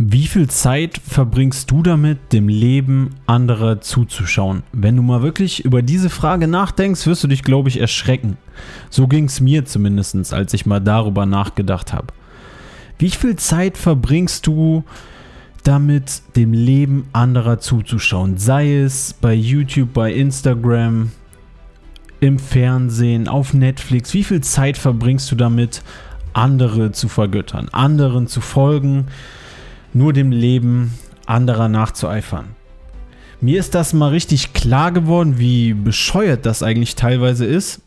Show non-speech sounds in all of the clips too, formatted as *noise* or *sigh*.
Wie viel Zeit verbringst du damit, dem Leben anderer zuzuschauen? Wenn du mal wirklich über diese Frage nachdenkst, wirst du dich, glaube ich, erschrecken. So ging es mir zumindest, als ich mal darüber nachgedacht habe. Wie viel Zeit verbringst du damit, dem Leben anderer zuzuschauen? Sei es bei YouTube, bei Instagram, im Fernsehen, auf Netflix. Wie viel Zeit verbringst du damit, andere zu vergöttern, anderen zu folgen? Nur dem Leben anderer nachzueifern. Mir ist das mal richtig klar geworden, wie bescheuert das eigentlich teilweise ist,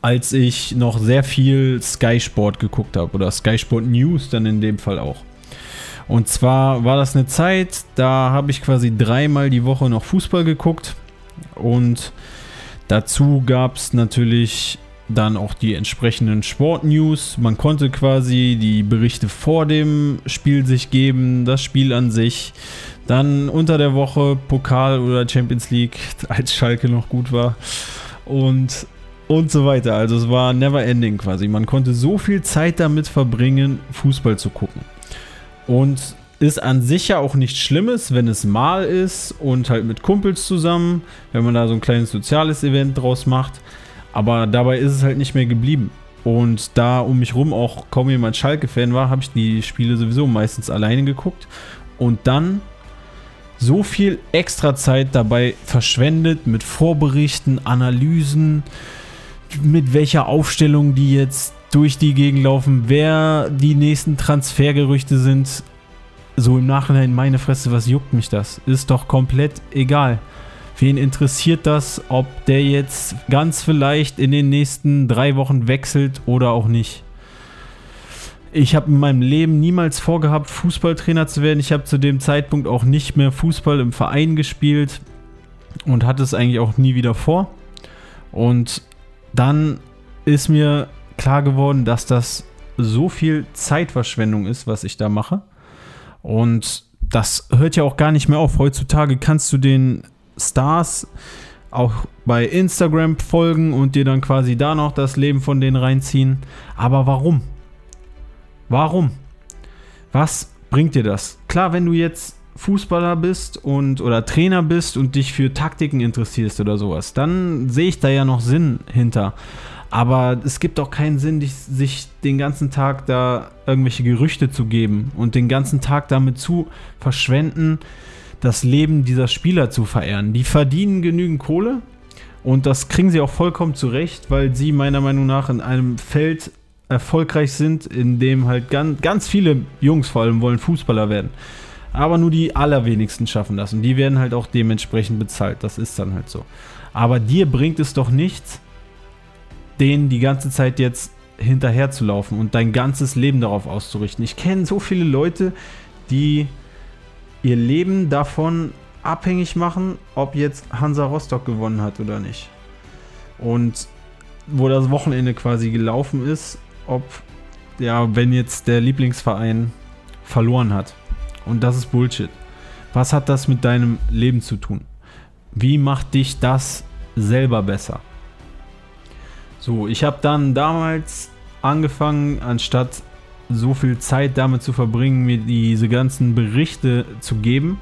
als ich noch sehr viel Sky Sport geguckt habe oder Sky Sport News dann in dem Fall auch. Und zwar war das eine Zeit, da habe ich quasi dreimal die Woche noch Fußball geguckt und dazu gab es natürlich dann auch die entsprechenden Sportnews. Man konnte quasi die Berichte vor dem Spiel sich geben, das Spiel an sich. Dann unter der Woche Pokal oder Champions League, *laughs* als Schalke noch gut war. Und, und so weiter. Also es war never ending quasi. Man konnte so viel Zeit damit verbringen, Fußball zu gucken. Und ist an sich ja auch nichts Schlimmes, wenn es mal ist und halt mit Kumpels zusammen, wenn man da so ein kleines soziales Event draus macht. Aber dabei ist es halt nicht mehr geblieben. Und da um mich rum auch kaum jemand Schalke-Fan war, habe ich die Spiele sowieso meistens alleine geguckt. Und dann so viel extra Zeit dabei verschwendet mit Vorberichten, Analysen, mit welcher Aufstellung die jetzt durch die Gegend laufen, wer die nächsten Transfergerüchte sind. So im Nachhinein, meine Fresse, was juckt mich das? Ist doch komplett egal. Wen interessiert das, ob der jetzt ganz vielleicht in den nächsten drei Wochen wechselt oder auch nicht? Ich habe in meinem Leben niemals vorgehabt, Fußballtrainer zu werden. Ich habe zu dem Zeitpunkt auch nicht mehr Fußball im Verein gespielt und hatte es eigentlich auch nie wieder vor. Und dann ist mir klar geworden, dass das so viel Zeitverschwendung ist, was ich da mache. Und das hört ja auch gar nicht mehr auf. Heutzutage kannst du den Stars auch bei Instagram folgen und dir dann quasi da noch das Leben von denen reinziehen. Aber warum? Warum? Was bringt dir das? Klar, wenn du jetzt Fußballer bist und oder Trainer bist und dich für Taktiken interessierst oder sowas, dann sehe ich da ja noch Sinn hinter. Aber es gibt auch keinen Sinn, sich den ganzen Tag da irgendwelche Gerüchte zu geben und den ganzen Tag damit zu verschwenden, das Leben dieser Spieler zu verehren. Die verdienen genügend Kohle und das kriegen sie auch vollkommen zurecht, weil sie meiner Meinung nach in einem Feld erfolgreich sind, in dem halt ganz, ganz viele Jungs vor allem wollen Fußballer werden. Aber nur die allerwenigsten schaffen das und die werden halt auch dementsprechend bezahlt. Das ist dann halt so. Aber dir bringt es doch nichts, denen die ganze Zeit jetzt hinterher zu laufen und dein ganzes Leben darauf auszurichten. Ich kenne so viele Leute, die ihr Leben davon abhängig machen, ob jetzt Hansa Rostock gewonnen hat oder nicht. Und wo das Wochenende quasi gelaufen ist, ob, ja, wenn jetzt der Lieblingsverein verloren hat. Und das ist Bullshit. Was hat das mit deinem Leben zu tun? Wie macht dich das selber besser? So, ich habe dann damals angefangen, anstatt so viel Zeit damit zu verbringen, mir diese ganzen Berichte zu geben,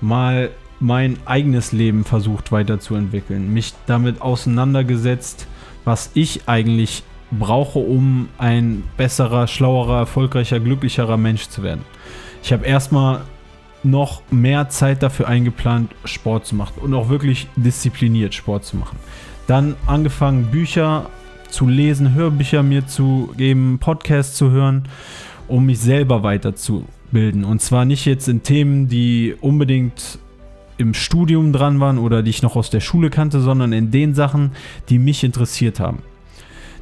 mal mein eigenes Leben versucht weiterzuentwickeln, mich damit auseinandergesetzt, was ich eigentlich brauche, um ein besserer, schlauerer, erfolgreicher, glücklicherer Mensch zu werden. Ich habe erstmal noch mehr Zeit dafür eingeplant, Sport zu machen und auch wirklich diszipliniert Sport zu machen. Dann angefangen, Bücher zu lesen, Hörbücher mir zu geben, Podcasts zu hören, um mich selber weiterzubilden. Und zwar nicht jetzt in Themen, die unbedingt im Studium dran waren oder die ich noch aus der Schule kannte, sondern in den Sachen, die mich interessiert haben.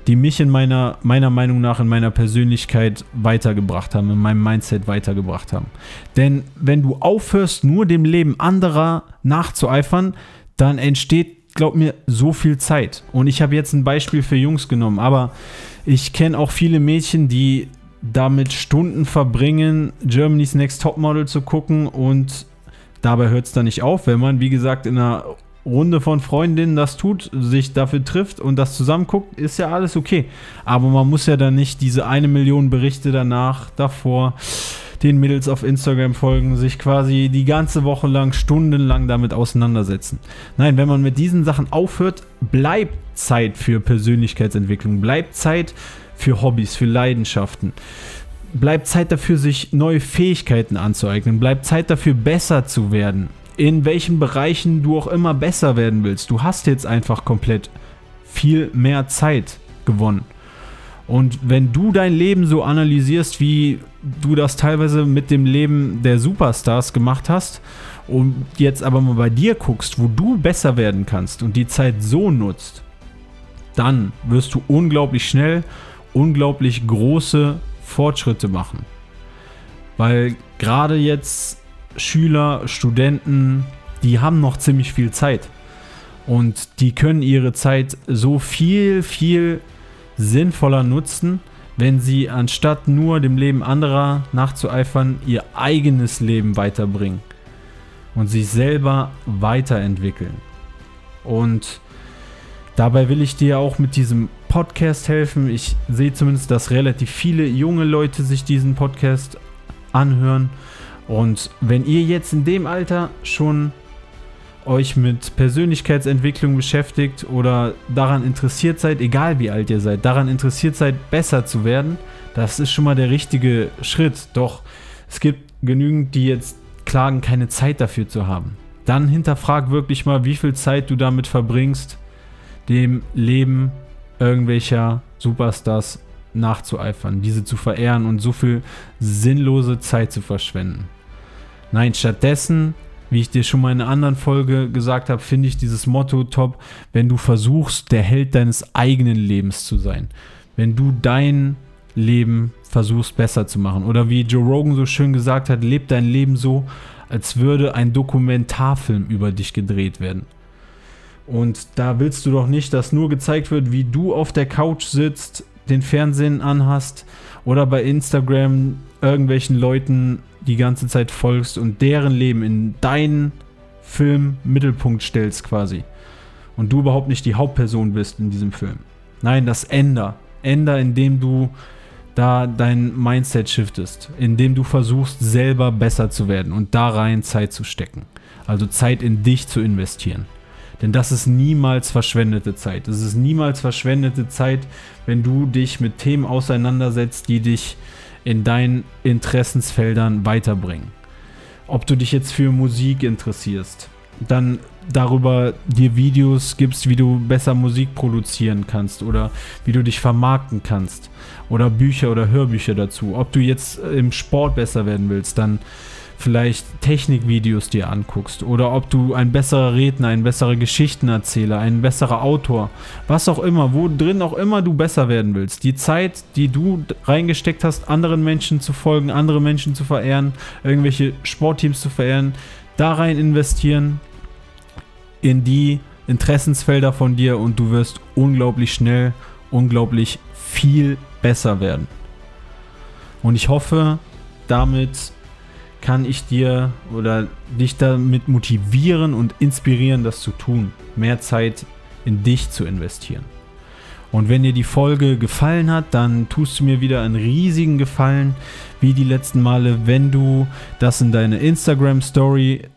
Die mich in meiner, meiner Meinung nach in meiner Persönlichkeit weitergebracht haben, in meinem Mindset weitergebracht haben. Denn wenn du aufhörst, nur dem Leben anderer nachzueifern, dann entsteht glaub mir, so viel Zeit. Und ich habe jetzt ein Beispiel für Jungs genommen, aber ich kenne auch viele Mädchen, die damit Stunden verbringen, Germany's Next Topmodel zu gucken und dabei hört es dann nicht auf, wenn man, wie gesagt, in einer Runde von Freundinnen das tut, sich dafür trifft und das zusammenguckt, ist ja alles okay. Aber man muss ja dann nicht diese eine Million Berichte danach, davor, den Mädels auf Instagram folgen, sich quasi die ganze Woche lang, stundenlang damit auseinandersetzen. Nein, wenn man mit diesen Sachen aufhört, bleibt Zeit für Persönlichkeitsentwicklung, bleibt Zeit für Hobbys, für Leidenschaften. Bleibt Zeit dafür, sich neue Fähigkeiten anzueignen. Bleibt Zeit dafür, besser zu werden. In welchen Bereichen du auch immer besser werden willst. Du hast jetzt einfach komplett viel mehr Zeit gewonnen. Und wenn du dein Leben so analysierst, wie du das teilweise mit dem Leben der Superstars gemacht hast, und jetzt aber mal bei dir guckst, wo du besser werden kannst und die Zeit so nutzt, dann wirst du unglaublich schnell, unglaublich große Fortschritte machen. Weil gerade jetzt Schüler, Studenten, die haben noch ziemlich viel Zeit. Und die können ihre Zeit so viel, viel sinnvoller nutzen, wenn sie anstatt nur dem Leben anderer nachzueifern, ihr eigenes Leben weiterbringen und sich selber weiterentwickeln. Und dabei will ich dir auch mit diesem Podcast helfen. Ich sehe zumindest, dass relativ viele junge Leute sich diesen Podcast anhören. Und wenn ihr jetzt in dem Alter schon euch mit Persönlichkeitsentwicklung beschäftigt oder daran interessiert seid, egal wie alt ihr seid, daran interessiert seid, besser zu werden, das ist schon mal der richtige Schritt. Doch es gibt genügend, die jetzt klagen, keine Zeit dafür zu haben. Dann hinterfrag wirklich mal, wie viel Zeit du damit verbringst, dem Leben irgendwelcher Superstars nachzueifern, diese zu verehren und so viel sinnlose Zeit zu verschwenden. Nein, stattdessen wie ich dir schon mal in einer anderen Folge gesagt habe, finde ich dieses Motto top, wenn du versuchst, der Held deines eigenen Lebens zu sein. Wenn du dein Leben versuchst besser zu machen. Oder wie Joe Rogan so schön gesagt hat, leb dein Leben so, als würde ein Dokumentarfilm über dich gedreht werden. Und da willst du doch nicht, dass nur gezeigt wird, wie du auf der Couch sitzt, den Fernsehen anhast oder bei Instagram irgendwelchen Leuten die ganze Zeit folgst und deren Leben in deinen Film Mittelpunkt stellst quasi. Und du überhaupt nicht die Hauptperson bist in diesem Film. Nein, das änder. Änder, indem du da dein Mindset shiftest, indem du versuchst, selber besser zu werden und da rein Zeit zu stecken. Also Zeit in dich zu investieren. Denn das ist niemals verschwendete Zeit. Es ist niemals verschwendete Zeit, wenn du dich mit Themen auseinandersetzt, die dich in deinen Interessensfeldern weiterbringen. Ob du dich jetzt für Musik interessierst, dann darüber dir Videos gibst, wie du besser Musik produzieren kannst oder wie du dich vermarkten kannst oder Bücher oder Hörbücher dazu. Ob du jetzt im Sport besser werden willst, dann vielleicht Technikvideos dir anguckst oder ob du ein besserer Redner, ein besserer Geschichtenerzähler, ein besserer Autor, was auch immer, wo drin auch immer du besser werden willst. Die Zeit, die du reingesteckt hast, anderen Menschen zu folgen, andere Menschen zu verehren, irgendwelche Sportteams zu verehren, da rein investieren in die Interessensfelder von dir und du wirst unglaublich schnell, unglaublich viel besser werden. Und ich hoffe, damit kann ich dir oder dich damit motivieren und inspirieren, das zu tun. Mehr Zeit in dich zu investieren. Und wenn dir die Folge gefallen hat, dann tust du mir wieder einen riesigen Gefallen, wie die letzten Male, wenn du das in deine Instagram Story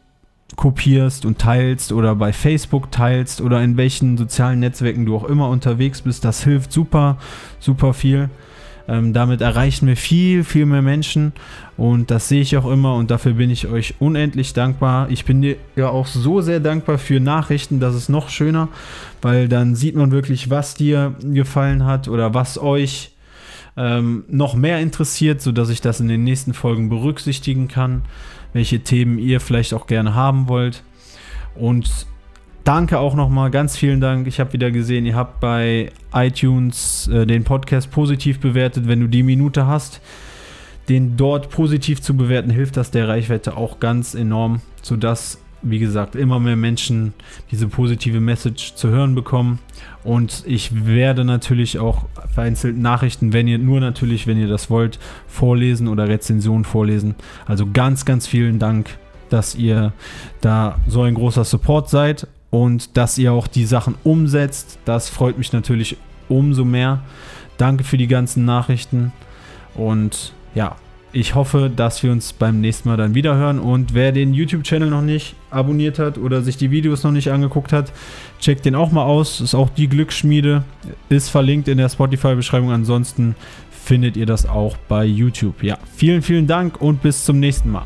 kopierst und teilst oder bei Facebook teilst oder in welchen sozialen Netzwerken du auch immer unterwegs bist. Das hilft super, super viel. Ähm, damit erreichen wir viel, viel mehr Menschen und das sehe ich auch immer und dafür bin ich euch unendlich dankbar. Ich bin dir ja auch so sehr dankbar für Nachrichten, das ist noch schöner, weil dann sieht man wirklich, was dir gefallen hat oder was euch ähm, noch mehr interessiert, sodass ich das in den nächsten Folgen berücksichtigen kann, welche Themen ihr vielleicht auch gerne haben wollt. Und Danke auch nochmal, ganz vielen Dank. Ich habe wieder gesehen, ihr habt bei iTunes äh, den Podcast positiv bewertet. Wenn du die Minute hast, den dort positiv zu bewerten, hilft das der Reichweite auch ganz enorm, sodass, wie gesagt, immer mehr Menschen diese positive Message zu hören bekommen. Und ich werde natürlich auch vereinzelt Nachrichten, wenn ihr nur natürlich, wenn ihr das wollt, vorlesen oder Rezensionen vorlesen. Also ganz, ganz vielen Dank dass ihr da so ein großer Support seid und dass ihr auch die Sachen umsetzt. Das freut mich natürlich umso mehr. Danke für die ganzen Nachrichten und ja, ich hoffe, dass wir uns beim nächsten Mal dann wieder hören. Und wer den YouTube-Channel noch nicht abonniert hat oder sich die Videos noch nicht angeguckt hat, checkt den auch mal aus. Ist auch die Glücksschmiede. Ist verlinkt in der Spotify-Beschreibung. Ansonsten findet ihr das auch bei YouTube. Ja, vielen, vielen Dank und bis zum nächsten Mal.